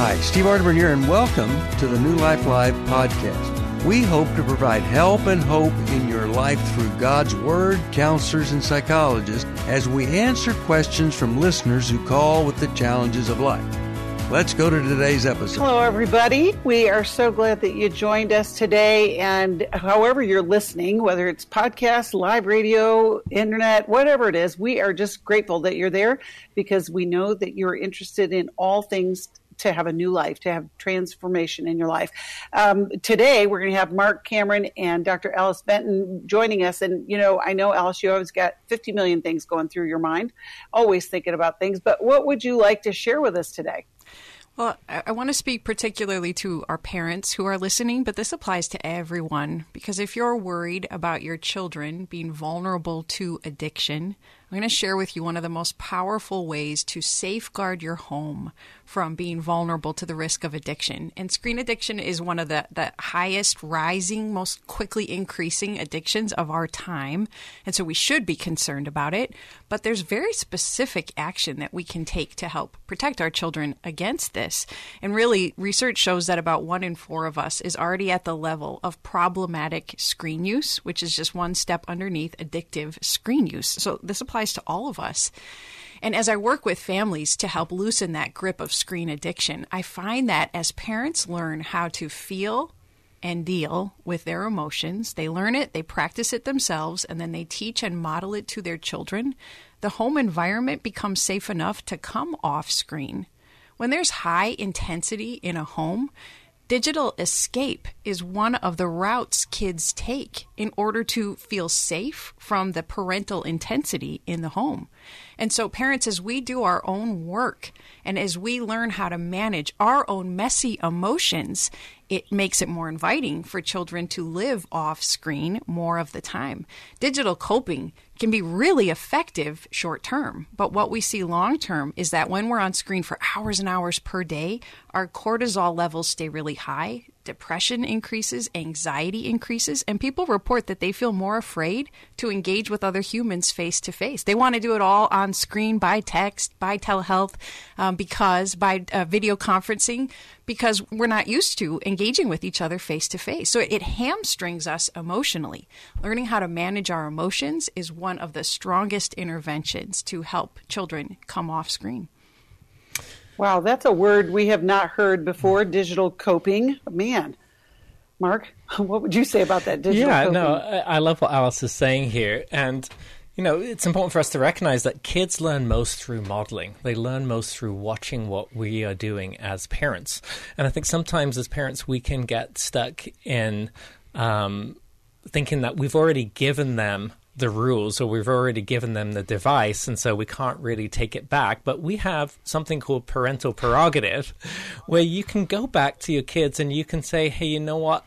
Hi, Steve Arterburn here, and welcome to the New Life Live podcast. We hope to provide help and hope in your life through God's Word, counselors, and psychologists as we answer questions from listeners who call with the challenges of life. Let's go to today's episode. Hello, everybody. We are so glad that you joined us today. And however you're listening, whether it's podcast, live radio, internet, whatever it is, we are just grateful that you're there because we know that you're interested in all things to have a new life, to have transformation in your life. Um, today, we're going to have Marc Cameron and Dr. Alice Benton joining us. And, you know, I know, Alice, you always got 50 million things going through your mind, always thinking about things. But what would you like to share with us today? Well, I want to speak particularly to our parents who are listening, but this applies to everyone because if you're worried about your children being vulnerable to addiction, I'm going to share with you one of the most powerful ways to safeguard your home from being vulnerable to the risk of addiction. And screen addiction is one of the, the highest rising, most quickly increasing addictions of our time. And so we should be concerned about it. But there's very specific action that we can take to help protect our children against this. And really, research shows that about one in four of us is already at the level of problematic screen use, which is just one step underneath addictive screen use. So this applies to all of us. And as I work with families to help loosen that grip of screen addiction, I find that as parents learn how to feel and deal with their emotions, they learn it, they practice it themselves, and then they teach and model it to their children, the home environment becomes safe enough to come off screen. When there's high intensity in a home, Digital escape is one of the routes kids take in order to feel safe from the parental intensity in the home. And so, parents, as we do our own work and as we learn how to manage our own messy emotions, it makes it more inviting for children to live off screen more of the time. Digital coping can be really effective short term, but what we see long term is that when we're on screen for hours and hours per day, our cortisol levels stay really high depression increases, anxiety increases, and people report that they feel more afraid to engage with other humans face to face. They want to do it all on screen, by text, by telehealth, um, because by uh, video conferencing, because we're not used to engaging with each other face to face. So it hamstrings us emotionally. Learning how to manage our emotions is one of the strongest interventions to help children come off screen. Wow, that's a word we have not heard before digital coping. Man, Marc, what would you say about that digital yeah, coping? no, I love what Alice is saying here. And, you know, it's important for us to recognize that kids learn most through modeling. They learn most through watching what we are doing as parents. And I think sometimes as parents, we can get stuck in um, thinking that we've already given them the rules or we've already given them the device and so we can't really take it back but we have something called parental prerogative where you can go back to your kids and you can say hey you know what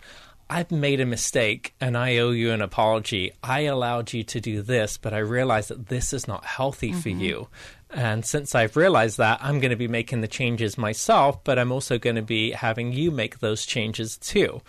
I've made a mistake and I owe you an apology. I allowed you to do this, but I realize that this is not healthy mm-hmm. for you. And since I've realized that, I'm going to be making the changes myself, but I'm also going to be having you make those changes too.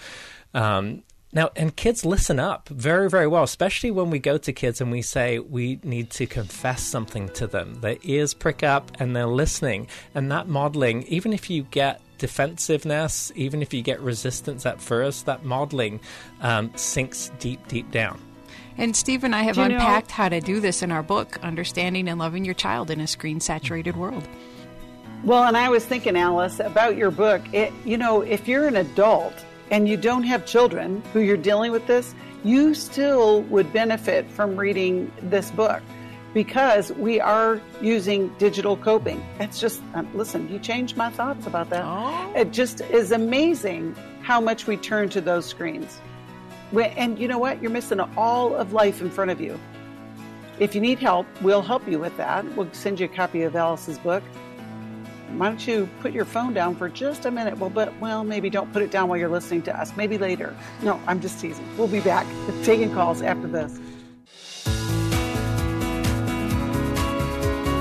Um, now, and kids listen up very, very well, especially when we go to kids and we say we need to confess something to them. Their ears prick up and they're listening. And that modeling, even if you get defensiveness, even if you get resistance at first, that modeling um, sinks deep, deep down. And Steve and I have unpacked know, how to do this in our book, Understanding and Loving Your Child in a Screen Saturated World. Well, and I was thinking, Alice, about your book. It, you know, if you're an adult and you don't have children who you're dealing with this, you still would benefit from reading this book because we are using digital coping. It's just, um, listen, you changed my thoughts about that. Oh. It just is amazing how much we turn to those screens. And you know what? You're missing all of life in front of you. If you need help, we'll help you with that. We'll send you a copy of Alice's book why don't you put your phone down for just a minute? Well, but, well, maybe don't put it down while you're listening to us. Maybe later. No, I'm just teasing. We'll be back taking calls after this.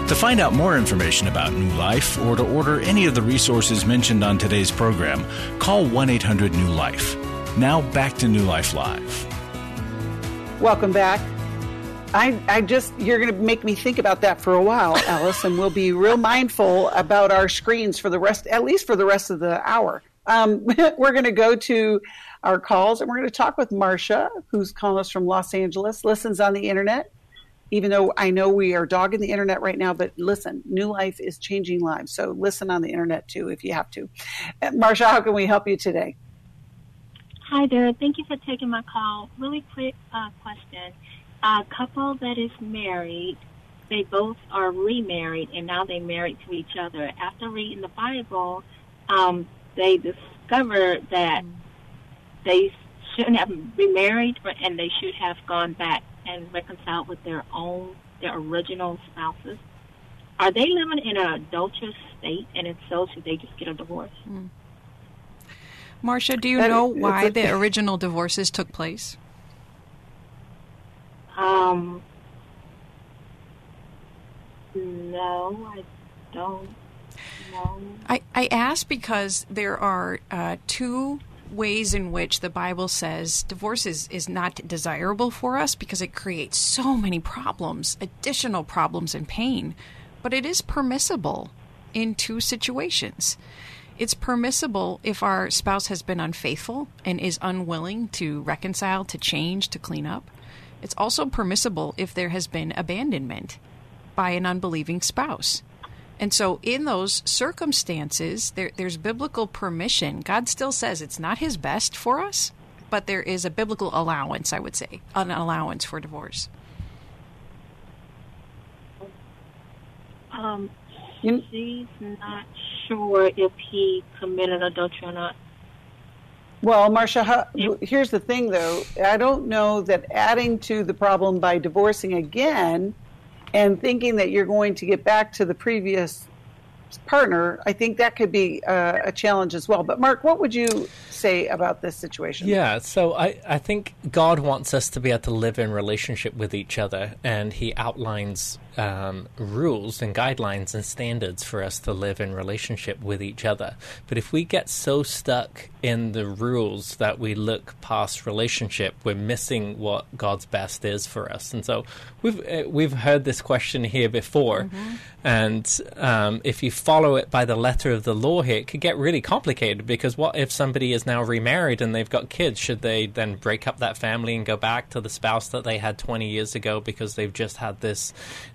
To find out more information about New Life or to order any of the resources mentioned on today's program, call 1 800 New Life. Now back to New Life Live. Welcome back. I, I just, you're going to make me think about that for a while, Alice, and we'll be real mindful about our screens for the rest, at least for the rest of the hour. Um, we're going to go to our calls and we're going to talk with Marcia, who's calling us from Los Angeles, listens on the internet. Even though I know we are dogging the internet right now, but listen, New Life is changing lives. So listen on the internet too if you have to. Uh, Marcia, how can we help you today? Hi there. Thank you for taking my call. Really quick uh, question a couple that is married, they both are remarried and now they're married to each other. After reading the Bible, um, they discovered that they shouldn't have remarried and they should have gone back and reconciled with their own, their original spouses. Are they living in an adulterous state? And if so, should they just get a divorce? Mm. Marcia, do you know why the original divorces took place? Um, no, I don't know. I, I ask because there are uh, two ways in which the Bible says divorce is, is not desirable for us because it creates so many problems, additional problems and pain. But it is permissible in two situations. It's permissible if our spouse has been unfaithful and is unwilling to reconcile, to change, to clean up. It's also permissible if there has been abandonment by an unbelieving spouse. And so, in those circumstances, there, there's biblical permission. God still says it's not His best for us, but there is a biblical allowance, I would say, an allowance for divorce. Um, she's not sure if he committed adultery or not. Well, Marcia, here's the thing though. I don't know that adding to the problem by divorcing again and thinking that you're going to get back to the previous partner, I think that could be a, a challenge as well. But, Marc, what would you say about this situation? Yeah, so I, I think God wants us to be able to live in relationship with each other, and He outlines um, rules and guidelines and standards for us to live in relationship with each other. But if we get so stuck in the rules that we look past relationship, we're missing what God's best is for us. And so we've uh, we've heard this question here before, mm-hmm. and um, if you follow it by the letter of the law here, it could get really complicated because what if somebody is now remarried and they've got kids? Should they then break up that family and go back to the spouse that they had 20 years ago because they've just had this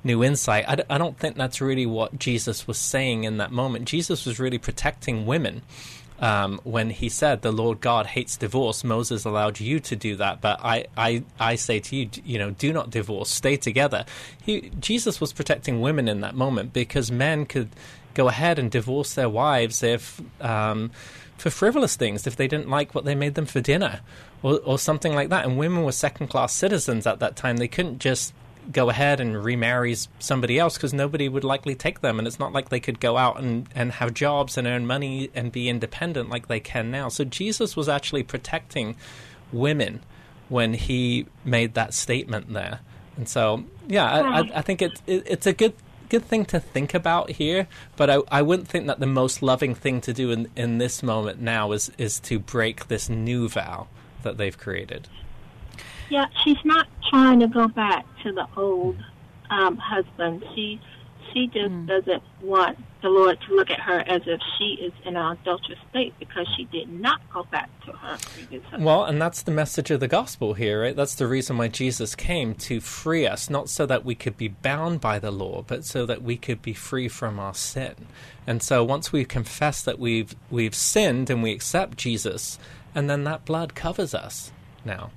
new insight. I d- I don't think that's really what Jesus was saying in that moment. Jesus was really protecting women. Um, when he said the Lord God hates divorce, Moses allowed you to do that, but I, I, I say to you, you know, do not divorce, stay together. He, Jesus was protecting women in that moment because men could go ahead and divorce their wives if um, for frivolous things, if they didn't like what they made them for dinner, or, or something like that. And women were second class citizens at that time; they couldn't just go ahead and remarry somebody else because nobody would likely take them. And it's not like they could go out and, and have jobs and earn money and be independent like they can now. So Jesus was actually protecting women when he made that statement there. And so, yeah, I, I, I think it, it, it's a good good thing to think about here, but I, I wouldn't think that the most loving thing to do in, in this moment now is, is to break this new vow that they've created. Yeah, she's not trying to go back to the old um, husband. She she just mm. doesn't want the Lord to look at her as if she is in an adulterous state because she did not go back to her previous husband. Well, and that's the message of the gospel here, right? That's the reason why Jesus came to free us, not so that we could be bound by the law, but so that we could be free from our sin. And so once we confess that we've we've sinned and we accept Jesus, and then that blood covers us now.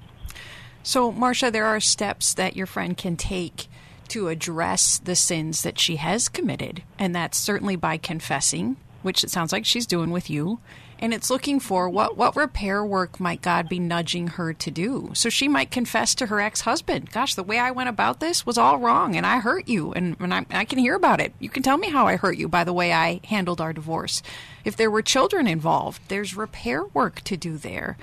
So, Marcia, there are steps that your friend can take to address the sins that she has committed, and that's certainly by confessing, which it sounds like she's doing with you. And it's looking for what, what repair work might God be nudging her to do. So she might confess to her ex husband, Gosh, the way I went about this was all wrong, and I hurt you, and, and I, I can hear about it. You can tell me how I hurt you by the way I handled our divorce. If there were children involved, there's repair work to do there.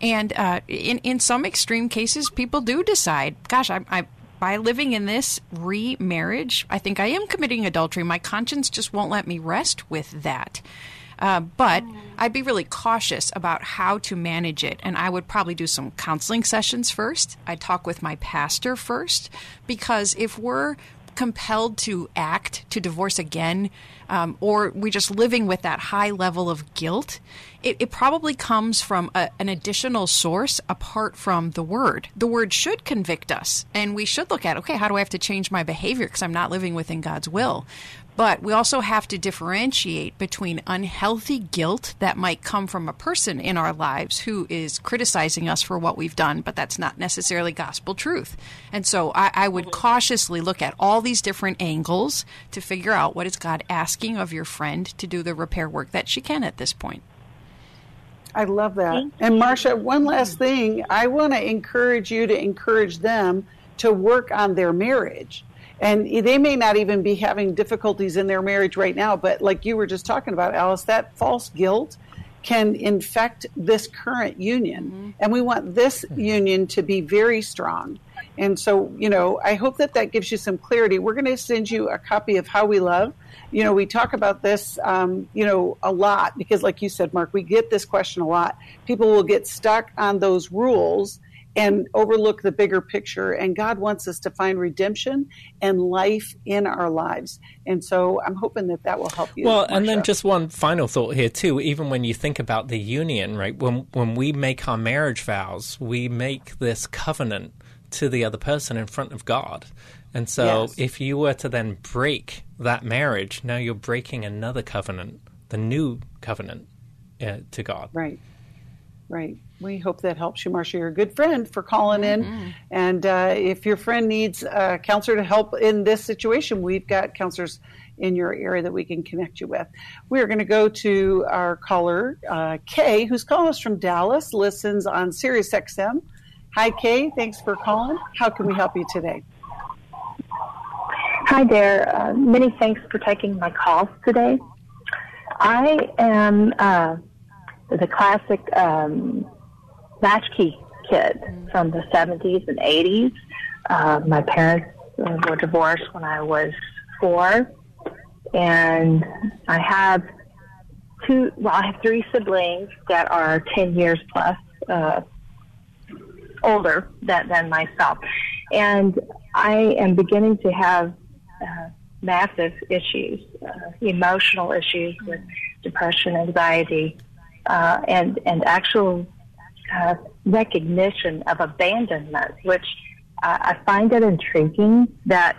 And uh, in in some extreme cases, people do decide, gosh, I, I by living in this remarriage, I think I am committing adultery. My conscience just won't let me rest with that. Uh, but I'd be really cautious about how to manage it. And I would probably do some counseling sessions first. I'd talk with my pastor first, because if we're compelled to act to divorce again, um, or we're just living with that high level of guilt, it, it probably comes from a, an additional source apart from the word. The word should convict us, and we should look at okay, how do I have to change my behavior because I'm not living within God's will? But we also have to differentiate between unhealthy guilt that might come from a person in our lives who is criticizing us for what we've done, but that's not necessarily gospel truth. And so I, I would cautiously look at all these different angles to figure out what is God asking of your friend to do the repair work that she can at this point. I love that. And Marcia, one last thing. I want to encourage you to encourage them to work on their marriage. And they may not even be having difficulties in their marriage right now, but like you were just talking about, Alice, that false guilt can infect this current union. Mm-hmm. And we want this union to be very strong. And so, you know, I hope that that gives you some clarity. We're going to send you a copy of How We Love. You know, we talk about this, um, you know, a lot because, like you said, Marc, we get this question a lot. People will get stuck on those rules and overlook the bigger picture. And God wants us to find redemption and life in our lives. And so I'm hoping that that will help you. Well, and then just one final thought here too. Even when you think about the union, right? When when we make our marriage vows, we make this covenant to the other person in front of God. And so yes. if you were to then break that marriage, now you're breaking another covenant, the new covenant uh, to God. Right. Right. We hope that helps you, Marcia. You're a good friend for calling in. Mm-hmm. And uh, if your friend needs a counselor to help in this situation, we've got counselors in your area that we can connect you with. We are going to go to our caller, uh, Kay, who's calling us from Dallas, listens on Sirius XM. Hi, Kay. Thanks for calling. How can we help you today? Hi there. Uh, many thanks for taking my calls today. I am uh, the classic um, latchkey kid from the 70s and 80s. Uh, my parents uh, were divorced when I was four, and I have two. Well, I have three siblings that are 10 years plus uh, older than, than myself, and I am beginning to have uh, massive issues, uh, emotional issues with depression, anxiety, uh, and and actual uh, recognition of abandonment, which uh, I find it intriguing that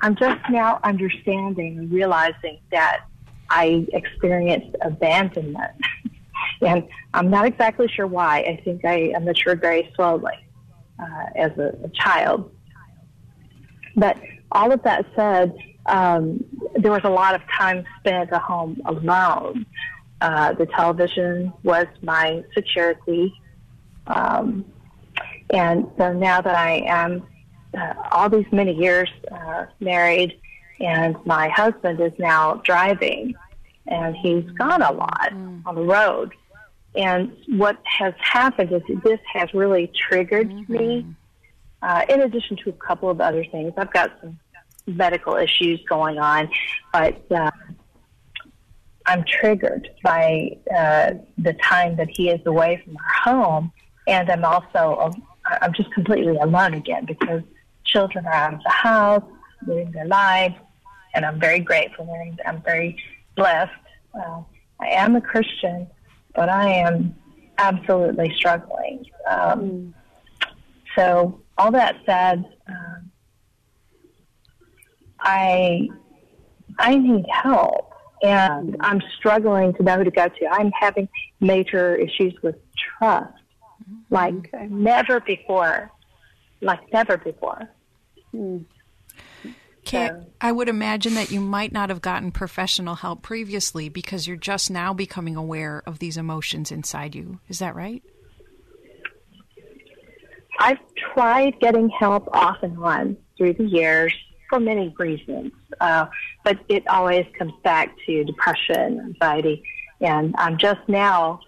I'm just now understanding and realizing that I experienced abandonment. and I'm not exactly sure why. I think I, I matured very slowly uh, as a, a, child. But all of that said, um, there was a lot of time spent at home alone. Uh, the television was my security. Um, and so now that I am uh, all these many years uh, married, and my husband is now driving, and he's gone a lot mm. on the road. And what has happened is this has really triggered mm-hmm. me. Uh, in addition to a couple of other things, I've got some medical issues going on, but uh, I'm triggered by uh, the time that he is away from our home, and I'm also um, I'm just completely alone again because children are out of the house, living their lives, and I'm very grateful and I'm very blessed. Uh, I am a Christian, but I am absolutely struggling. Um, so all that said, um, I I need help and I'm struggling to know who to go to. I'm having major issues with trust, like okay. never before, like never before. Hmm. I would imagine that you might not have gotten professional help previously because you're just now becoming aware of these emotions inside you. Is that right? I've tried getting help off and on through the years for many reasons. Uh, but it always comes back to depression, anxiety, and I'm just now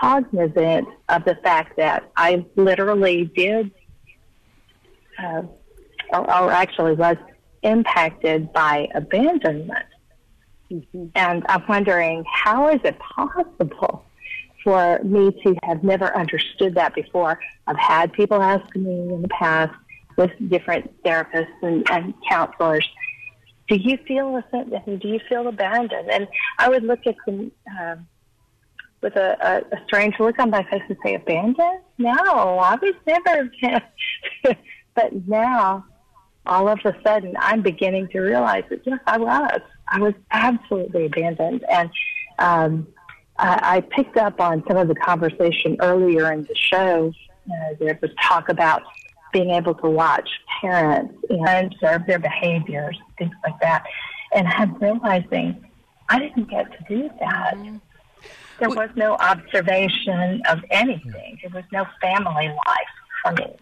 cognizant of the fact that I literally did, uh, or, or actually was impacted by abandonment. Mm-hmm. And I'm wondering, how is it possible for me to have never understood that before? I've had people ask me in the past with different therapists and, and counselors, do you feel a, do you feel abandoned? And I would look at them um, with a, a, a strange look on my face and say, abandoned? No, I was never. Abandoned but now, all of a sudden, I'm beginning to realize that yes, I was. I was absolutely abandoned, and um, I, I picked up on some of the conversation earlier in the show. Uh, there was talk about being able to watch parents and observe their behaviors, things like that. And I'm realizing I didn't get to do that. Mm-hmm. There was no observation of anything. There was no family life for me.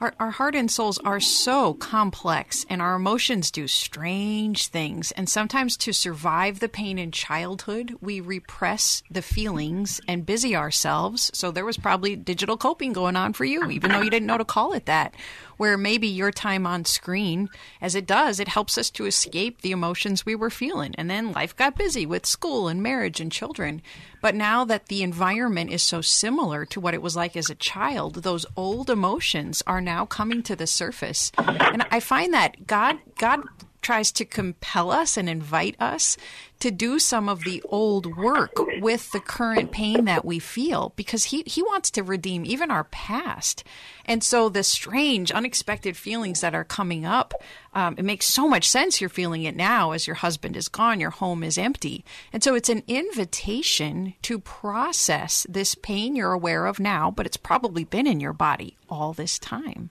Our, our heart and souls are so complex, and our emotions do strange things. And sometimes, to survive the pain in childhood, we repress the feelings and busy ourselves. So, there was probably digital coping going on for you, even though you didn't know to call it that where maybe your time on screen, as it does, it helps us to escape the emotions we were feeling. And then life got busy with school and marriage and children. But now that the environment is so similar to what it was like as a child, those old emotions are now coming to the surface. And I find that God, God tries to compel us and invite us to do some of the old work with the current pain that we feel because he, he wants to redeem even our past. And so the strange, unexpected feelings that are coming up, um, it makes so much sense you're feeling it now as your husband is gone, your home is empty. And so it's an invitation to process this pain you're aware of now, but it's probably been in your body all this time.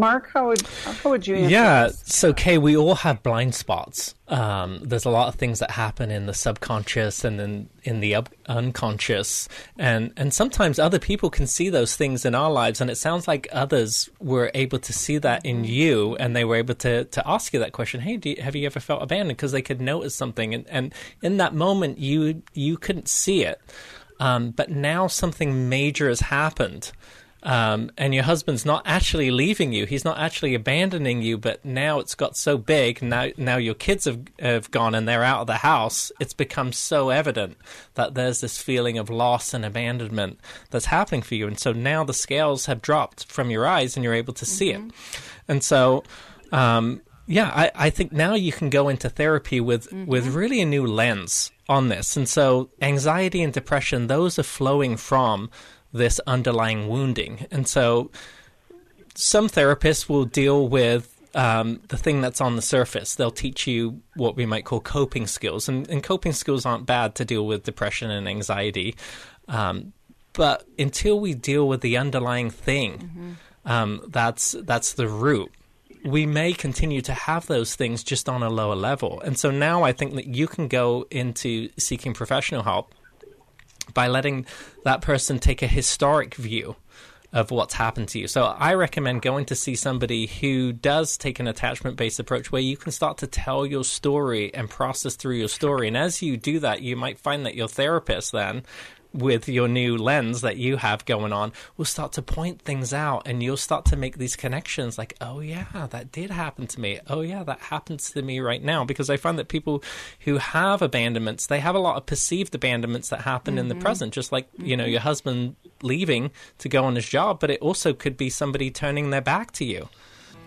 Marc, how would how would you answer? Yeah, this? so Kay, we all have blind spots. Um, there's a lot of things that happen in the subconscious and in in the up- unconscious, and and sometimes other people can see those things in our lives, and it sounds like others were able to see that in you, and they were able to to ask you that question. Hey, you, have you ever felt abandoned? Because they could notice something, and and in that moment, you you couldn't see it, um, but now something major has happened um, and your husband's not actually leaving you. He's not actually abandoning you, but now it's got so big. Now, now your kids have, have gone and they're out of the house. It's become so evident that there's this feeling of loss and abandonment that's happening for you. And so now the scales have dropped from your eyes and you're able to see mm-hmm. it. And so, um, yeah, I, I, think now you can go into therapy with, mm-hmm. with really a new lens on this. And so anxiety and depression, those are flowing from this underlying wounding. And so some therapists will deal with um, the thing that's on the surface. They'll teach you what we might call coping skills. And, and coping skills aren't bad to deal with depression and anxiety. Um, but until we deal with the underlying thing, mm-hmm. um, that's that's the root. We may continue to have those things just on a lower level. And so now I think that you can go into seeking professional help by letting that person take a historic view of what's happened to you. So I recommend going to see somebody who does take an attachment based approach where you can start to tell your story and process through your story. And as you do that, you might find that your therapist then with your new lens that you have going on will start to point things out and you'll start to make these connections like oh yeah that did happen to me oh yeah that happens to me right now because i find that people who have abandonments they have a lot of perceived abandonments that happen mm-hmm. in the mm-hmm. present just like you know mm-hmm. your husband leaving to go on his job but it also could be somebody turning their back to you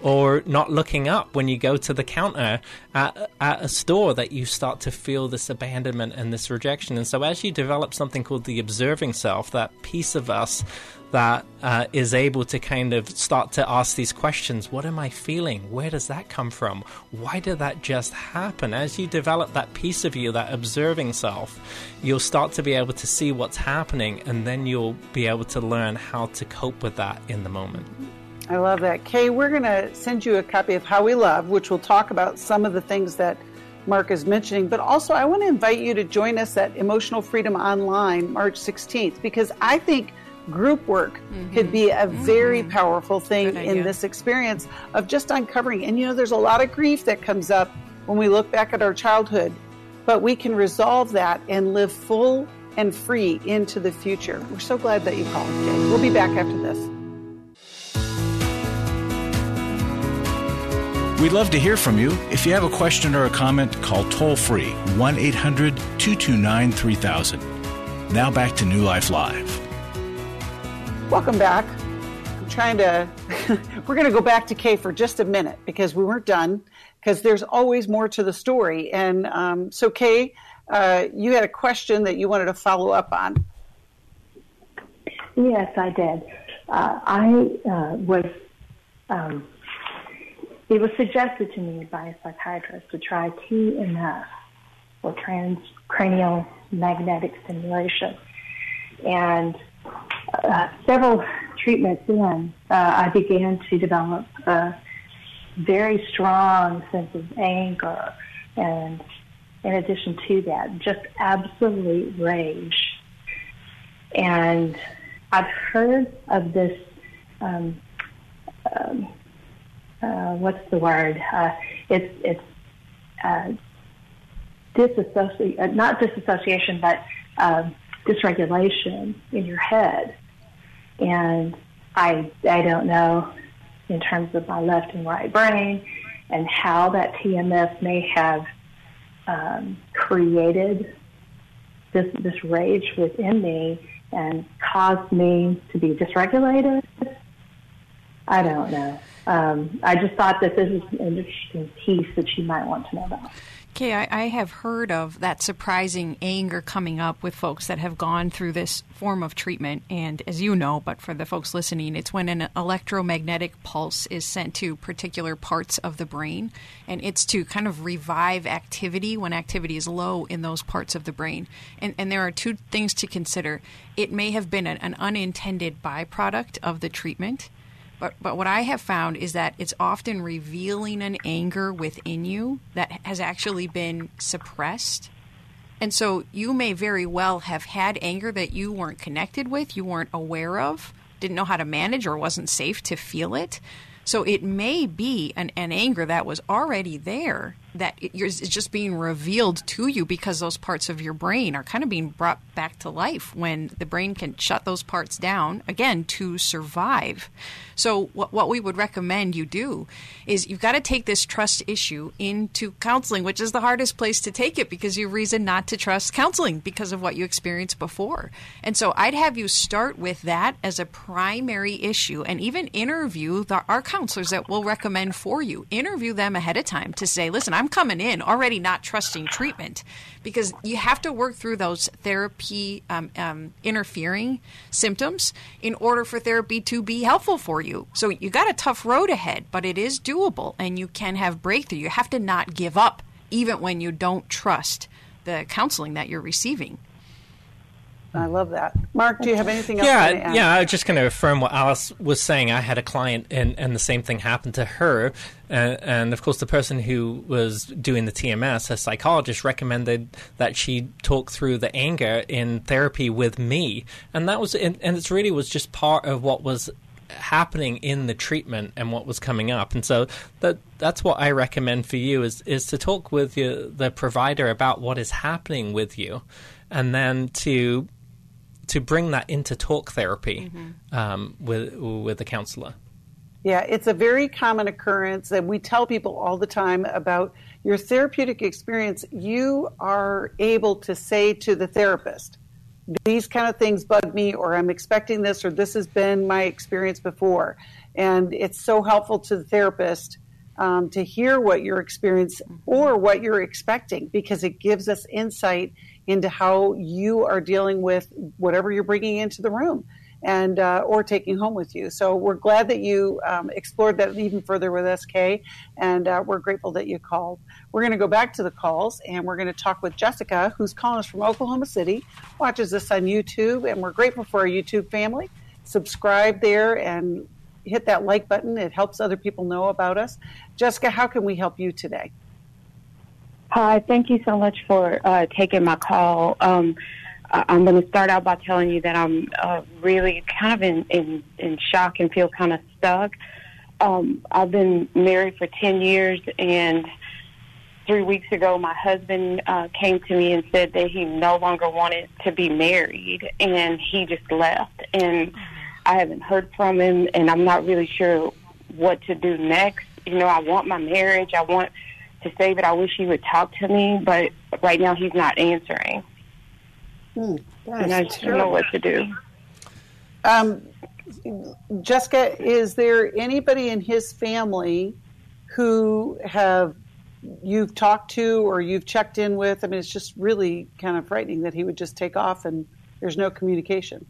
or not looking up when you go to the counter at, at a store that you start to feel this abandonment and this rejection. And so, as you develop something called the observing self, that piece of us that uh, is able to kind of start to ask these questions What am I feeling? Where does that come from? Why did that just happen? As you develop that piece of you, that observing self, you'll start to be able to see what's happening and then you'll be able to learn how to cope with that in the moment. I love that. Kay, we're going to send you a copy of How We Love, which will talk about some of the things that Marc is mentioning. But also, I want to invite you to join us at Emotional Freedom Online March 16th because I think group work mm-hmm. could be a very mm-hmm. powerful thing in this experience of just uncovering. And you know, there's a lot of grief that comes up when we look back at our childhood, but we can resolve that and live full and free into the future. We're so glad that you called. We'll be back after this. We'd love to hear from you. If you have a question or a comment, call toll free 1 800 229 3000. Now back to New Life Live. Welcome back. I'm trying to, we're going to go back to Kay for just a minute because we weren't done, because there's always more to the story. And um, so, Kay, uh, you had a question that you wanted to follow up on. Yes, I did. Uh, I uh, was um, it was suggested to me by a psychiatrist to try TMS, or transcranial magnetic stimulation. And uh, several treatments in, uh, I began to develop a very strong sense of anger and in addition to that, just absolute rage. And I've heard of this um, um, uh, what's the word? Uh, it's it's uh, disassociation, uh, not disassociation, but uh, dysregulation in your head. And I I don't know in terms of my left and right brain and how that TMS may have um, created this this rage within me and caused me to be dysregulated. I don't know um, I just thought that this is an interesting piece that you might want to know about. Okay, I, I, have heard of that surprising anger coming up with folks that have gone through this form of treatment. And as you know, but for the folks listening, it's when an electromagnetic pulse is sent to particular parts of the brain. And it's to kind of revive activity when activity is low in those parts of the brain. And, and there are two things to consider. It may have been an, an unintended byproduct of the treatment but, but what I have found is that it's often revealing an anger within you that has actually been suppressed. And so you may very well have had anger that you weren't connected with, you weren't aware of, didn't know how to manage, or wasn't safe to feel it. So it may be an, an anger that was already there that is just being revealed to you because those parts of your brain are kind of being brought back to life when the brain can shut those parts down again to survive. So what, what we would recommend you do is you've got to take this trust issue into counseling, which is the hardest place to take it because you reason not to trust counseling because of what you experienced before. And so I'd have you start with that as a primary issue and even interview the, our counselors that we'll recommend for you. Interview them ahead of time to say, listen, I'm coming in already not trusting treatment because you have to work through those therapy um, um, interfering symptoms in order for therapy to be helpful for you. So you got a tough road ahead, but it is doable and you can have breakthrough. You have to not give up even when you don't trust the counseling that you're receiving. I love that. Marc, do you have anything else? Yeah, yeah. I was just going to affirm what Alice was saying. I had a client, and, and the same thing happened to her. And, and of course, the person who was doing the TMS, a psychologist, recommended that she talk through the anger in therapy with me, and that was, and, and it really was just part of what was happening in the treatment and what was coming up. And so that that's what I recommend for you is is to talk with your, the provider about what is happening with you, and then to to bring that into talk therapy mm-hmm. um, with with the counselor. Yeah, it's a very common occurrence that we tell people all the time about your therapeutic experience. You are able to say to the therapist, these kind of things bug me, or I'm expecting this, or this has been my experience before. And it's so helpful to the therapist um, to hear what your experience mm-hmm. or what you're expecting because it gives us insight into how you are dealing with whatever you're bringing into the room and uh, or taking home with you. So we're glad that you um, explored that even further with SK, and uh, we're grateful that you called. We're going to go back to the calls, and we're going to talk with Jessica, who's calling us from Oklahoma City, watches this on YouTube, and we're grateful for our YouTube family. Subscribe there and hit that like button. It helps other people know about us. Jessica, how can we help you today? Hi, thank you so much for uh, taking my call. Um, I'm going to start out by telling you that I'm uh, really kind of in, in, in shock and feel kind of stuck. Um, I've been married for 10 years, and three weeks ago, my husband uh, came to me and said that he no longer wanted to be married, and he just left. And I haven't heard from him, and I'm not really sure what to do next you know, I want my marriage. I want to say that I wish he would talk to me, but right now he's not answering. Hmm, and I just don't know what to do. Um, Jessica, is there anybody in his family who have you've talked to or you've checked in with? I mean, it's just really kind of frightening that he would just take off and there's no communication.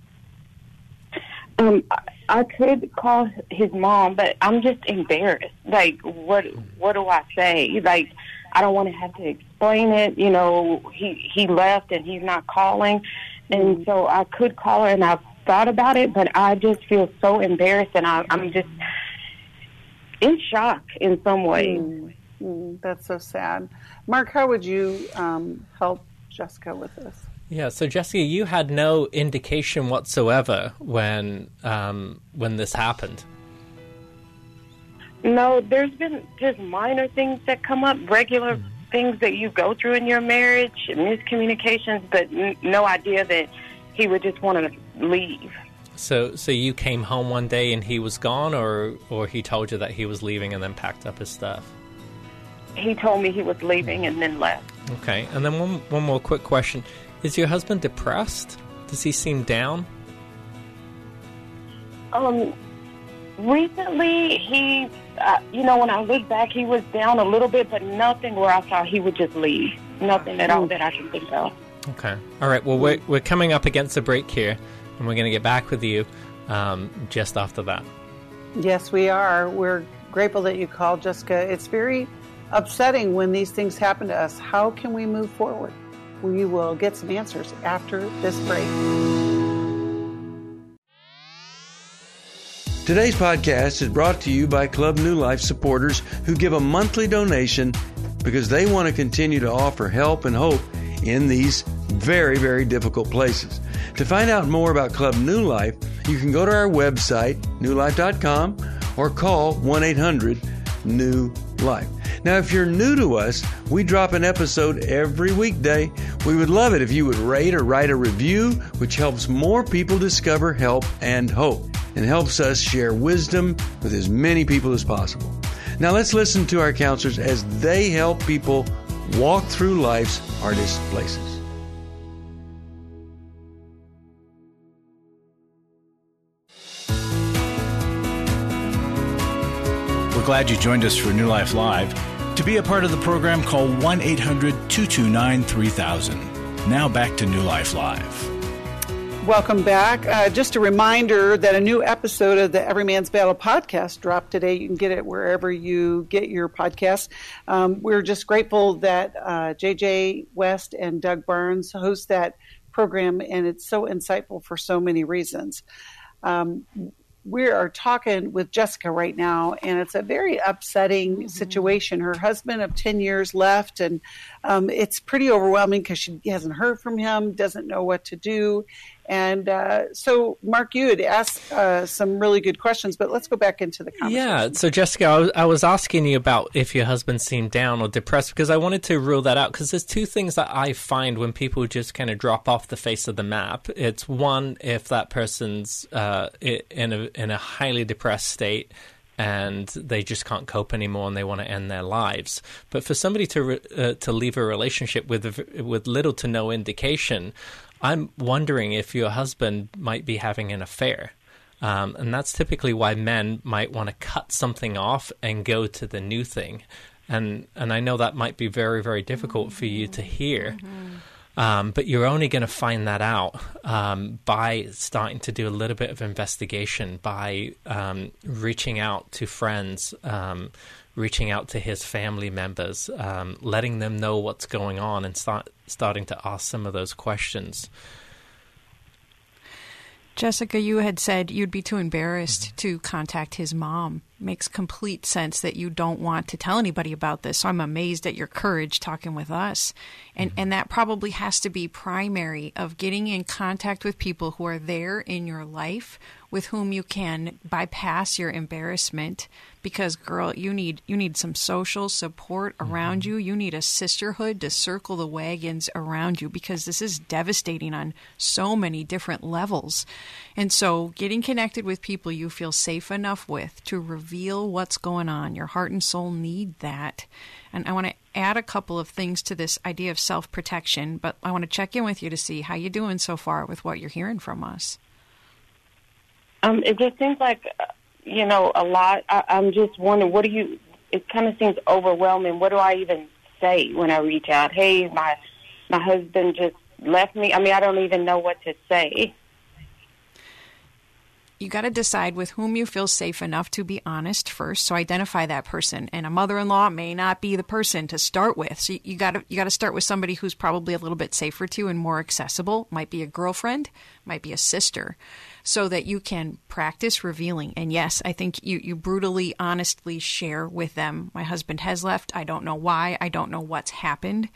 Um, I could call his mom, but I'm just embarrassed. Like, what what do I say? Like, I don't want to have to explain it. You know, he he left and he's not calling, and mm-hmm. so I could call her, and I've thought about it, but I just feel so embarrassed, and I, I'm just in shock in some ways. Mm, mm, that's so sad. Marc, how would you um, help Jessica with this? Yeah, so Jessica, you had no indication whatsoever when um, when this happened. No, there's been just minor things that come up, regular mm-hmm. things that you go through in your marriage, miscommunications, but n- no idea that he would just want to leave. So, so you came home one day and he was gone, or or he told you that he was leaving and then packed up his stuff. He told me he was leaving and then left. Okay, and then one one more quick question: Is your husband depressed? Does he seem down? Um, recently he, uh, you know, when I look back, he was down a little bit, but nothing where I thought he would just leave. Nothing at all that I can think of. Okay. All right. Well, we're, we're coming up against a break here, and we're going to get back with you um, just after that. Yes, we are. We're grateful that you called, Jessica. It's very upsetting when these things happen to us. How can we move forward? We will get some answers after this break. Today's podcast is brought to you by Club New Life supporters who give a monthly donation because they want to continue to offer help and hope in these very, very difficult places. To find out more about Club New Life, you can go to our website, newlife.com, or call 1 800 New Life. Now, if you're new to us, we drop an episode every weekday. We would love it if you would rate or write a review, which helps more people discover help and hope and helps us share wisdom with as many people as possible. Now, let's listen to our counselors as they help people walk through life's hardest places. We're glad you joined us for New Life Live. To be a part of the program, call 1 800 229 3000. Now back to New Life Live. Welcome back. Uh, just a reminder that a new episode of the Every Man's Battle podcast dropped today. You can get it wherever you get your podcasts. Um, we're just grateful that uh, JJ West and Doug Barnes host that program, and it's so insightful for so many reasons. Um, we are talking with Jessica right now, and it's a very upsetting mm-hmm. situation. Her husband of 10 years left, and um, it's pretty overwhelming because she hasn't heard from him, doesn't know what to do. And uh, so, Marc, you had asked uh, some really good questions, but let's go back into the conversation. Yeah. So, Jessica, I was, I was, asking you about if your husband seemed down or depressed because I wanted to rule that out because there's two things that I find when people just kind of drop off the face of the map. It's one, if that person's uh, in a in a highly depressed state and they just can't cope anymore and they want to end their lives. But for somebody to uh, to leave a relationship with with little to no indication, I'm wondering if your husband might be having an affair. Um, and that's typically why men might want to cut something off and go to the new thing. And and I know that might be very very difficult for you to hear. Mm-hmm. Um, but you're only going to find that out um, by starting to do a little bit of investigation, by um, reaching out to friends, um, reaching out to his family members, um, letting them know what's going on, and start starting to ask some of those questions. Jessica, you had said you'd be too embarrassed to contact his mom. Makes complete sense that you don't want to tell anybody about this. So I'm amazed at your courage talking with us. And mm-hmm. and that probably has to be primary of getting in contact with people who are there in your life with whom you can bypass your embarrassment because girl you need you need some social support around mm-hmm. you you need a sisterhood to circle the wagons around you because this is devastating on so many different levels and so getting connected with people you feel safe enough with to reveal what's going on. Your heart and soul need that. And I want to add a couple of things to this idea of self protection, but I want to check in with you to see how you're doing so far with what you're hearing from us. Um, it just seems like, uh, you know, a lot. I, I'm just wondering, what do you? It kind of seems overwhelming. What do I even say when I reach out? Hey, my my husband just left me. I mean, I don't even know what to say you got to decide with whom you feel safe enough to be honest first. So identify that person. And a mother-in-law may not be the person to start with. So you got to you got to start with somebody who's probably a little bit safer to you and more accessible. Might be a girlfriend, might be a sister, so that you can practice revealing. And yes, I think you you brutally honestly share with them. My husband has left. I don't know why. I don't know what's happened.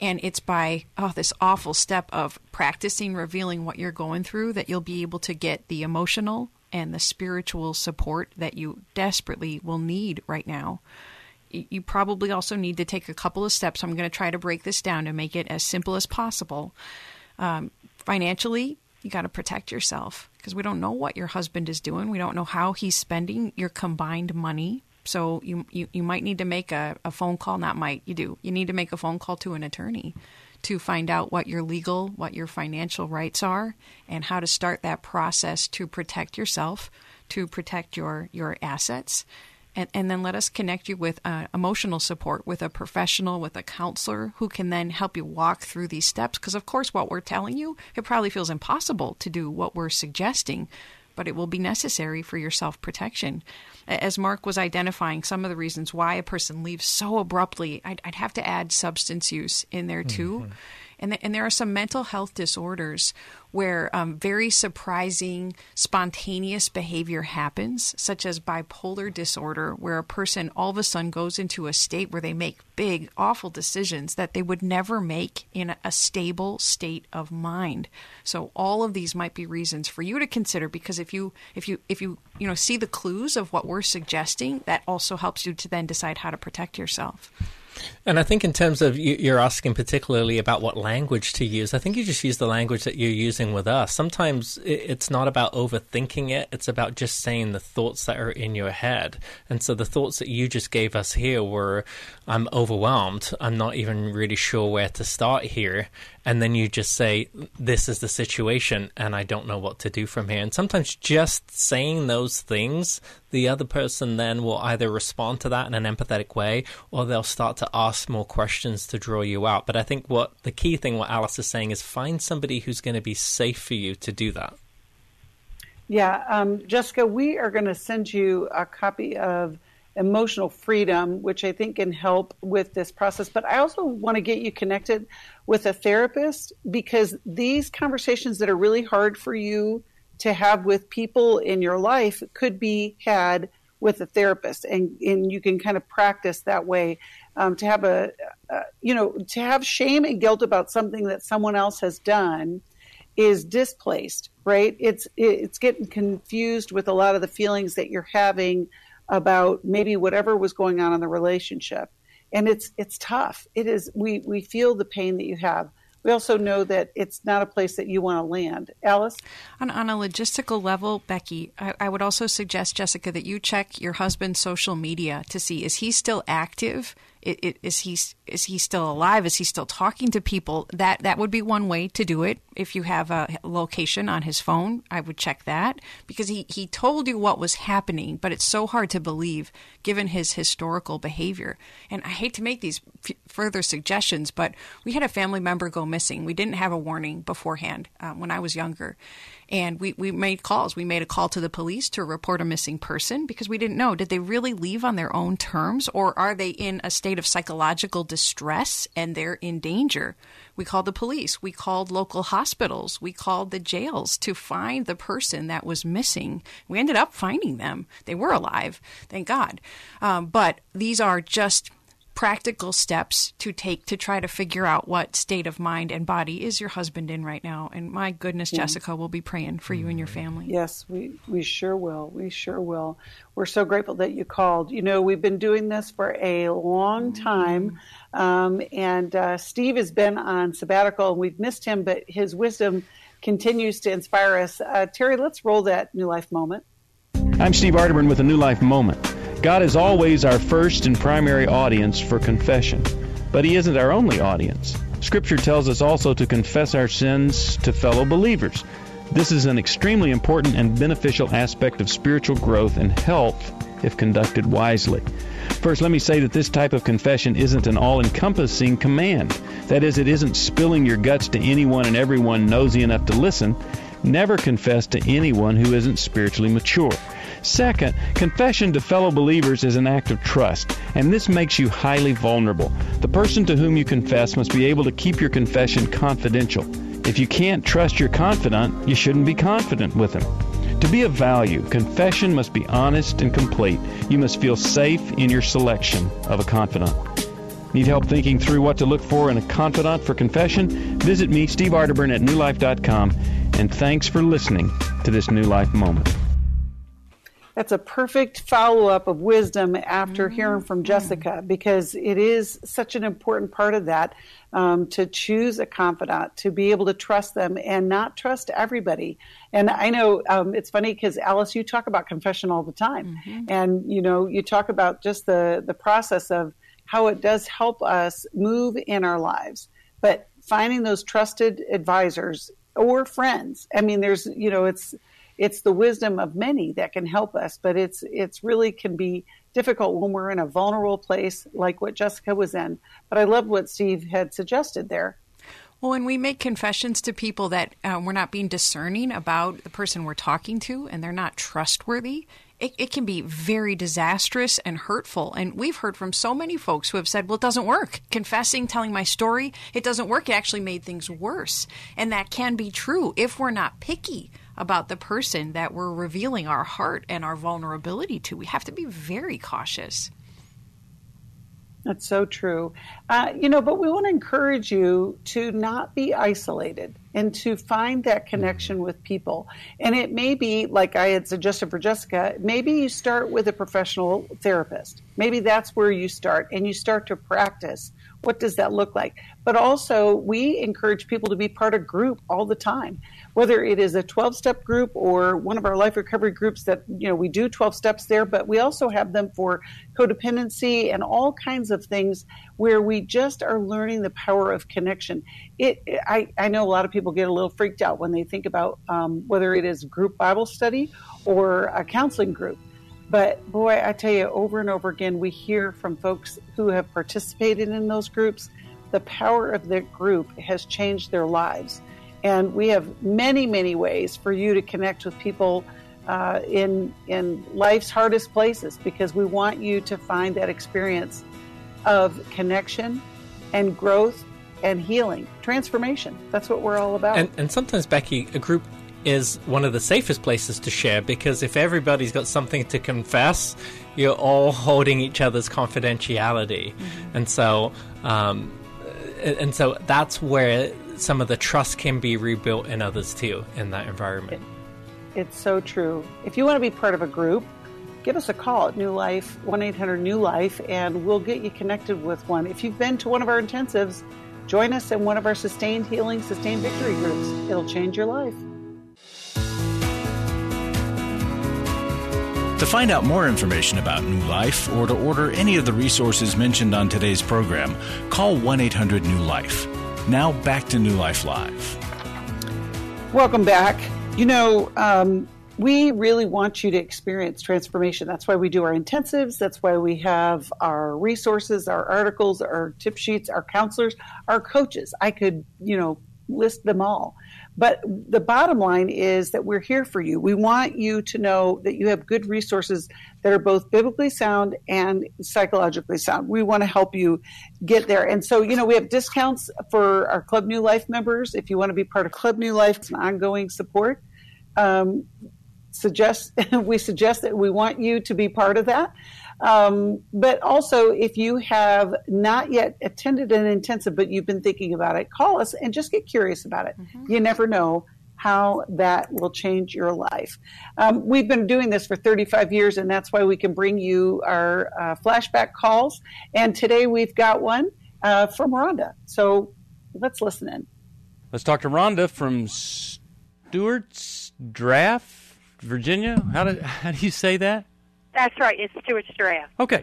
And it's by oh this awful step of practicing revealing what you're going through that you'll be able to get the emotional and the spiritual support that you desperately will need right now. You probably also need to take a couple of steps. I'm going to try to break this down to make it as simple as possible. Um, financially, you got to protect yourself because we don't know what your husband is doing. We don't know how he's spending your combined money. So you you, you might need to make a, a phone call. Not might you do. You need to make a phone call to an attorney to find out what your legal, what your financial rights are, and how to start that process to protect yourself, to protect your your assets. And, and then let us connect you with uh, emotional support with a professional, with a counselor who can then help you walk through these steps. Because, of course, what we're telling you, it probably feels impossible to do what we're suggesting but it will be necessary for your self protection. As Marc was identifying some of the reasons why a person leaves so abruptly, I'd, I'd have to add substance use in there too. Mm-hmm. And, the, and there are some mental health disorders where um, very surprising, spontaneous behavior happens, such as bipolar disorder, where a person all of a sudden goes into a state where they make big, awful decisions that they would never make in a stable state of mind. So all of these might be reasons for you to consider because if you if you if you you know see the clues of what we're suggesting, that also helps you to then decide how to protect yourself. And I think, in terms of you're asking particularly about what language to use, I think you just use the language that you're using with us. Sometimes it's not about overthinking it, it's about just saying the thoughts that are in your head. And so the thoughts that you just gave us here were I'm overwhelmed, I'm not even really sure where to start here and then you just say, This is the situation, and I don't know what to do from here. And sometimes just saying those things, the other person then will either respond to that in an empathetic way or they'll start to ask more questions to draw you out. But I think what the key thing, what Alice is saying, is find somebody who's going to be safe for you to do that. Yeah, um, Jessica, we are going to send you a copy of emotional freedom, which I think can help with this process. But I also want to get you connected with a therapist because these conversations that are really hard for you to have with people in your life could be had with a therapist and, and you can kind of practice that way um, to have a, a you know to have shame and guilt about something that someone else has done is displaced right it's it's getting confused with a lot of the feelings that you're having about maybe whatever was going on in the relationship and it's it's tough it is we we feel the pain that you have we also know that it's not a place that you want to land. Alice? On, on a logistical level, Becky, I, I, would also suggest, Jessica, that you check your husband's social media to see is he still active it, it, is he is he still alive? Is he still talking to people? That that would be one way to do it. If you have a location on his phone, I would check that because he he told you what was happening, but it's so hard to believe given his historical behavior. And I hate to make these f- further suggestions, but we had a family member go missing. We didn't have a warning beforehand um, when I was younger, and we, we made calls. We made a call to the police to report a missing person because we didn't know did they really leave on their own terms or are they in a state of psychological distress and they're in danger? We called the police. We called local hospitals. We called the jails to find the person that was missing. We ended up finding them. They were alive, thank God. Um, but these are just practical steps to take to try to figure out what state of mind and body is your husband in right now. And my goodness, yeah. Jessica, we'll be praying for you and your family. Yes, we, we sure will. We sure will. We're so grateful that you called. You know, we've been doing this for a long mm-hmm. time. Um, and uh, Steve has been on sabbatical, and we've missed him, but his wisdom continues to inspire us. Uh, Terry, let's roll that New Life moment. I'm Steve Arterburn with a New Life Moment. God is always our first and primary audience for confession, but He isn't our only audience. Scripture tells us also to confess our sins to fellow believers. This is an extremely important and beneficial aspect of spiritual growth and health if conducted wisely. First, let me say that this type of confession isn't an all encompassing command. That is, it isn't spilling your guts to anyone and everyone nosy enough to listen. Never confess to anyone who isn't spiritually mature. Second, confession to fellow believers is an act of trust, and this makes you highly vulnerable. The person to whom you confess must be able to keep your confession confidential. If you can't trust your confidant, you shouldn't be confident with him. To be of value, confession must be honest and complete. You must feel safe in your selection of a confidant. Need help thinking through what to look for in a confidant for confession? Visit me, Steve Arterburn, at newlife.com, and thanks for listening to this New Life Moment. That's a perfect follow up of wisdom after mm-hmm. hearing from Jessica because it is such an important part of that um, to choose a confidant, to be able to trust them and not trust everybody. And I know um, it's funny because Alice, you talk about confession all the time, mm-hmm. and you know you talk about just the the process of how it does help us move in our lives, but finding those trusted advisors or friends. I mean, there's you know it's it's the wisdom of many that can help us, but it's it's really can be difficult when we're in a vulnerable place like what Jessica was in. But I love what Steve had suggested there. Well, when we make confessions to people that uh, we're not being discerning about the person we're talking to and they're not trustworthy, it, it, can be very disastrous and hurtful. And we've heard from so many folks who have said, well, it doesn't work. Confessing, telling my story, it doesn't work. It actually made things worse. And that can be true if we're not picky about the person that we're revealing our heart and our vulnerability to. We have to be very cautious. That's so true. Uh, you know, but we want to encourage you to not be isolated and to find that connection with people. And it may be, like I had suggested for Jessica, maybe you start with a professional therapist. Maybe that's where you start and you start to practice what does that look like? But also, we encourage people to be part of group all the time, whether it is a 12 step group or one of our life recovery groups that, you know, we do 12 steps there, but we also have them for codependency and all kinds of things where we just are learning the power of connection. It, I, I know a lot of people get a little freaked out when they think about um, whether it is group Bible study or a counseling group but boy, I tell you, over and over again, we hear from folks who have participated in those groups. The power of the group has changed their lives. And we have many, many ways for you to connect with people uh, in, in life's hardest places because we want you to find that experience of connection and growth and healing, transformation. That's what we're all about. And, and sometimes, Becky, a group is one of the safest places to share because if everybody's got something to confess, you're all holding each other's confidentiality, mm-hmm. and so um, and so that's where some of the trust can be rebuilt in others too in that environment. It, it's so true. If you want to be part of a group, give us a call at New Life, 1 800 New Life, and we'll get you connected with one. If you've been to one of our intensives, join us in one of our Sustained Healing, Sustained Victory groups. It'll change your life. To find out more information about New Life or to order any of the resources mentioned on today's program, call 1 800 New Life. Now back to New Life Live. Welcome back. You know, um, we really want you to experience transformation. That's why we do our intensives. That's why we have our resources, our articles, our tip sheets, our counselors, our coaches. I could, you know, list them all. But the bottom line is that we're here for you. We want you to know that you have good resources that are both biblically sound and psychologically sound. We want to help you get there. And so, you know, we have discounts for our Club New Life members. If you want to be part of Club New Life, it's an ongoing support. Um, suggest we suggest that we want you to be part of that. Um, but also, if you have not yet attended an intensive, but you've been thinking about it, call us and just get curious about it. Mm-hmm. You never know how that will change your life. Um, we've been doing this for 35 years, and that's why we can bring you our uh, flashback calls. And today we've got one uh, from Rhonda. So let's listen in. Let's talk to Rhonda from Stuart's Draft Virginia. How do how do you say that? That's right. It's Stuarts Draft. Okay.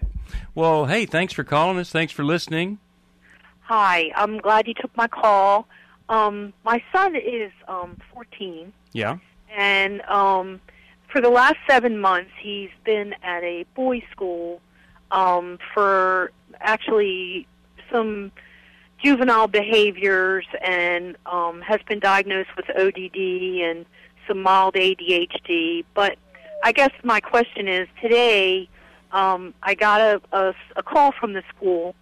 Well, hey, thanks for calling us. Thanks for listening. Hi. I'm glad you took my call. Um, my son is um, 14. Yeah. And um, for the last seven months, he's been at a boys' school um, for actually some juvenile behaviors and um, has been diagnosed with ODD and some mild ADHD. But I guess my question is today um, I got a, a, a call from the school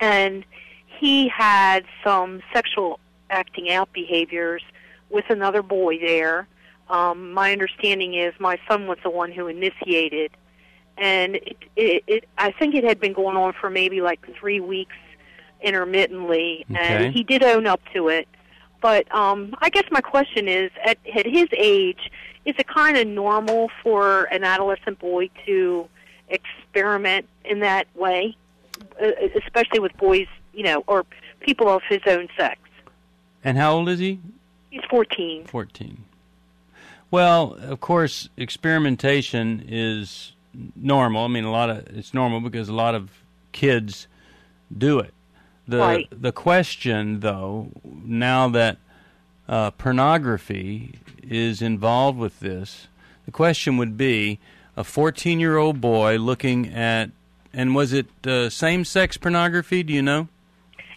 and he had some sexual acting out behaviors with another boy there. Um, my understanding is my son was the one who initiated, and it, it, it, I think it had been going on for maybe like three weeks intermittently, Okay. and he did own up to it. But um, I guess my question is, at, at his age, is it kind of normal for an adolescent boy to experiment in that way, especially with boys, you know, or people of his own sex? And how old is he? He's 14. 14. Well, of course, experimentation is normal. I mean, a lot of it's normal because a lot of kids do it. The Right. the question though, now that uh, pornography is involved with this, the question would be a 14-year-old boy looking at and was it uh, same-sex pornography, do you know?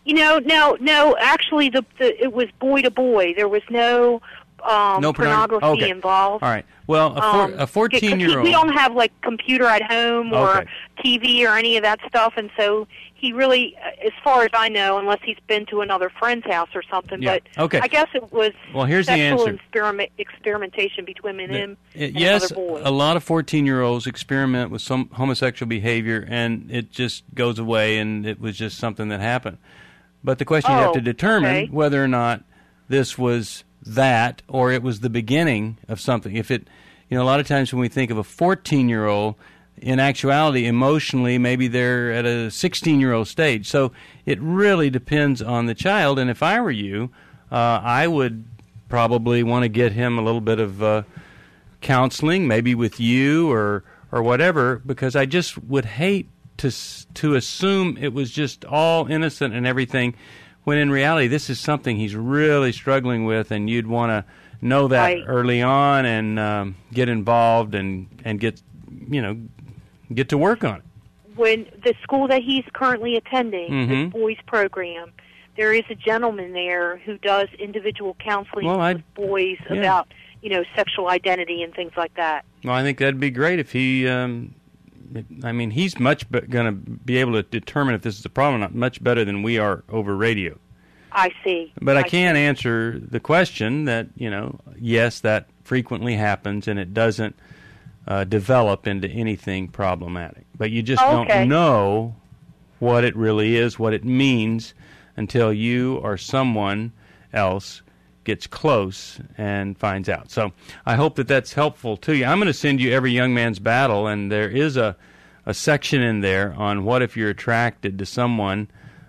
You know, no, no. Actually, the, the it was boy to boy. There was no um, No pornog- pornography okay. involved. All right. Well, a, four, Um, a 14 year old. We don't have like computer at home or Okay. TV or any of that stuff, and so he really, uh, as far as I know, unless he's been to another friend's house or something. Yeah. But Okay. I guess it was Well, here's the sexual answer. experiment experimentation between him It- yes, a lot of 14 year olds experiment with some homosexual behavior and it just goes away and it was just something that happened. But the question you have Oh, to determine okay. whether or not this was that or it was the beginning of something. If it, you know, a lot of times when we think of a 14 year old, in actuality, emotionally, maybe they're at a 16 year old stage. So it really depends on the child. And if I were you, uh, I would probably want to get him a little bit of uh, counseling, maybe with you or or whatever, because I just would hate to to assume it was just all innocent and everything, when in reality this is something he's really struggling with, and you'd want to know that Right. early on and um, get involved and and get you know get to work on it. when the school that he's currently attending, Mhm. the boys program, there is a gentleman there who does individual counseling Well, with boys yeah. about you know sexual identity and things like that. Well, I think that'd be great if he. Um, I mean, he's much be- going to be able to determine if this is a problem or not much better than we are over radio. I see. But I can answer the question that you know, yes, that frequently happens, and it doesn't uh, develop into anything problematic. But you just Okay. don't know what it really is, what it means, until you or someone else gets close and finds out. So I hope that that's helpful to you. I'm going to send you every young man's battle, and there is a a section in there on what if you're attracted to someone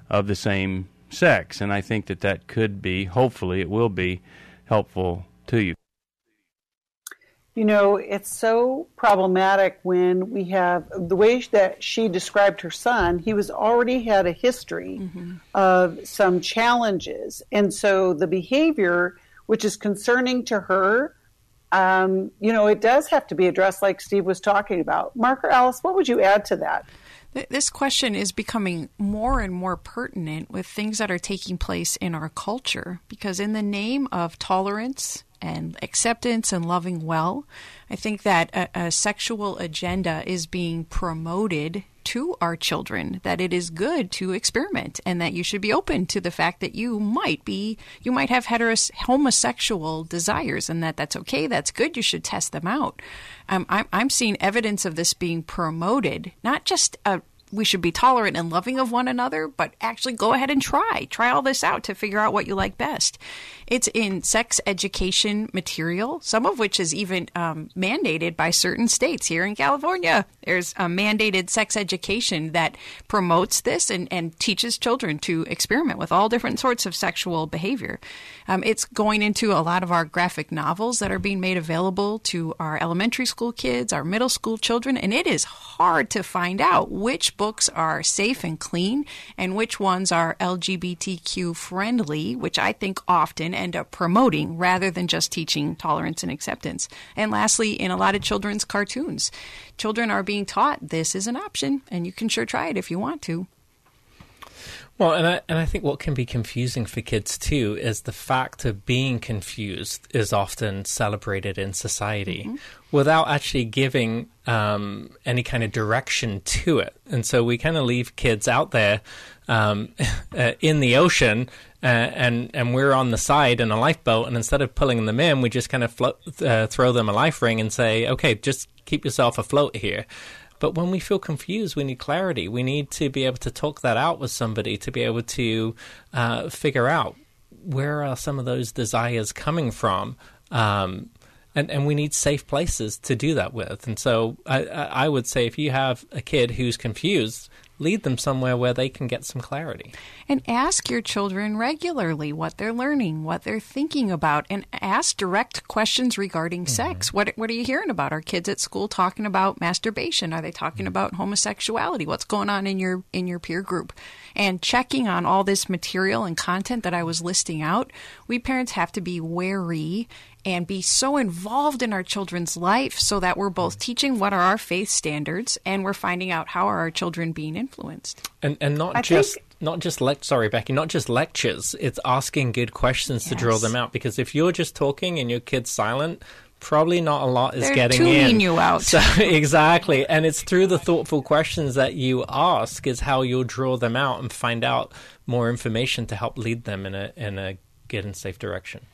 of the same sex, and I think that that could be, hopefully, it will be helpful to you. You know, it's so problematic when we have the way that she described her son, he was already had a history of some challenges. And so the behavior, which is concerning to her, um, you know, it does have to be addressed like Steve was talking about. Marc or Alice, what would you add to that? This question is becoming more and more pertinent with things that are taking place in our culture because, in the name of tolerance and acceptance and loving well, I think that a, a sexual agenda is being promoted to our children that it is good to experiment and that you should be open to the fact that you might be you might have heteros- homosexual desires and that that's okay that's good you should test them out um, I'm, I'm seeing evidence of this being promoted not just uh, we should be tolerant and loving of one another, but actually go ahead and try. Try all this out to figure out what you like best. It's in sex education material, some of which is even um, mandated by certain states. Here in California, there's a mandated sex education that promotes this and, and teaches children to experiment with all different sorts of sexual behavior. Um, it's going into a lot of our graphic novels that are being made available to our elementary school kids, our middle school children, and it is hard to find out which books are safe and clean and which ones are LGBTQ friendly, which I think often end up promoting rather than just teaching tolerance and acceptance. And lastly, in a lot of children's cartoons, children are being taught this is an option and you can sure try it if you want to. Well, and I, and I think what can be confusing for kids too is the fact of being confused is often celebrated in society mm-hmm. without actually giving um, any kind of direction to it. And so we kind of leave kids out there um, uh, in the ocean uh, and and we're on the side in a lifeboat, and instead of pulling them in, we just kind of float, uh, throw them a life ring and say, "Okay, just keep yourself afloat here." But when we feel confused, we need clarity. We need to be able to talk that out with somebody to be able to uh, figure out where are some of those desires coming from. Um, and, and we need safe places to do that with. And so I, I would say if you have a kid who's confused, lead them somewhere where they can get some clarity. And ask your children regularly what they're learning, what they're thinking about, and ask direct questions regarding mm-hmm. sex. What what are you hearing about? Are kids at school talking about masturbation? Are they talking mm-hmm. about homosexuality? What's going on in your in your peer group? And checking on all this material and content that I was listing out, we parents have to be wary and be so involved in our children's life so that we're both mm. teaching what are our faith standards and we're finding out how are our children being influenced. And and not I just think, not just lect sorry Becky, not just lectures. It's asking good questions yes. to draw them out because if you're just talking and your kid's silent, probably not a lot is They're getting in. you out. So, exactly. And it's through the thoughtful questions that you ask is how you'll draw them out and find out more information to help lead them in a in a good and safe direction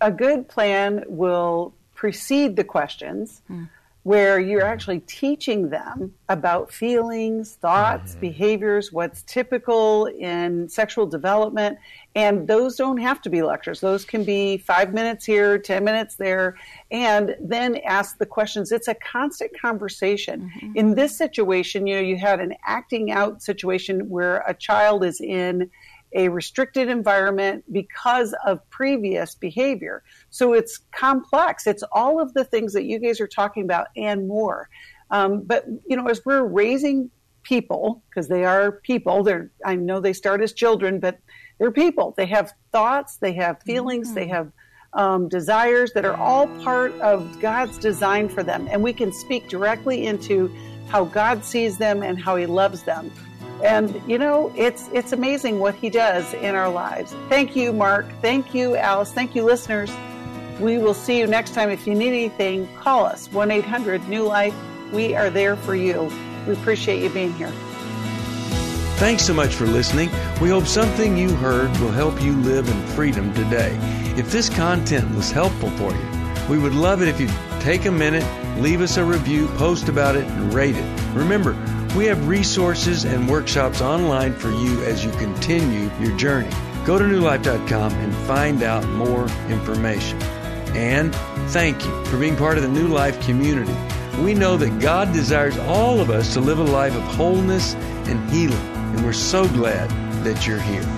a good plan will precede the questions mm. where you're actually teaching them about feelings, thoughts, mm-hmm. behaviors, what's typical in sexual development. And those don't have to be lectures. Those can be five minutes here, 10 minutes there, and then ask the questions. It's a constant conversation. Mm-hmm. In this situation, you know, you had an acting out situation where a child is in a restricted environment because of previous behavior. So it's complex. It's all of the things that you guys are talking about and more. Um, but you know, as we're raising people, because they are people, they're I know they start as children, but they're people. They have thoughts, they have feelings, mm-hmm. they have um, desires that are all part of God's design for them, and we can speak directly into how God sees them and how He loves them. And you know, it's it's amazing what he does in our lives. Thank you, Marc. Thank you, Alice. Thank you, listeners. We will see you next time. If you need anything, call us 1 800 New Life. We are there for you. We appreciate you being here. Thanks so much for listening. We hope something you heard will help you live in freedom today. If this content was helpful for you, we would love it if you'd take a minute, leave us a review, post about it, and rate it. Remember, we have resources and workshops online for you as you continue your journey. Go to newlife.com and find out more information. And thank you for being part of the New Life community. We know that God desires all of us to live a life of wholeness and healing, and we're so glad that you're here.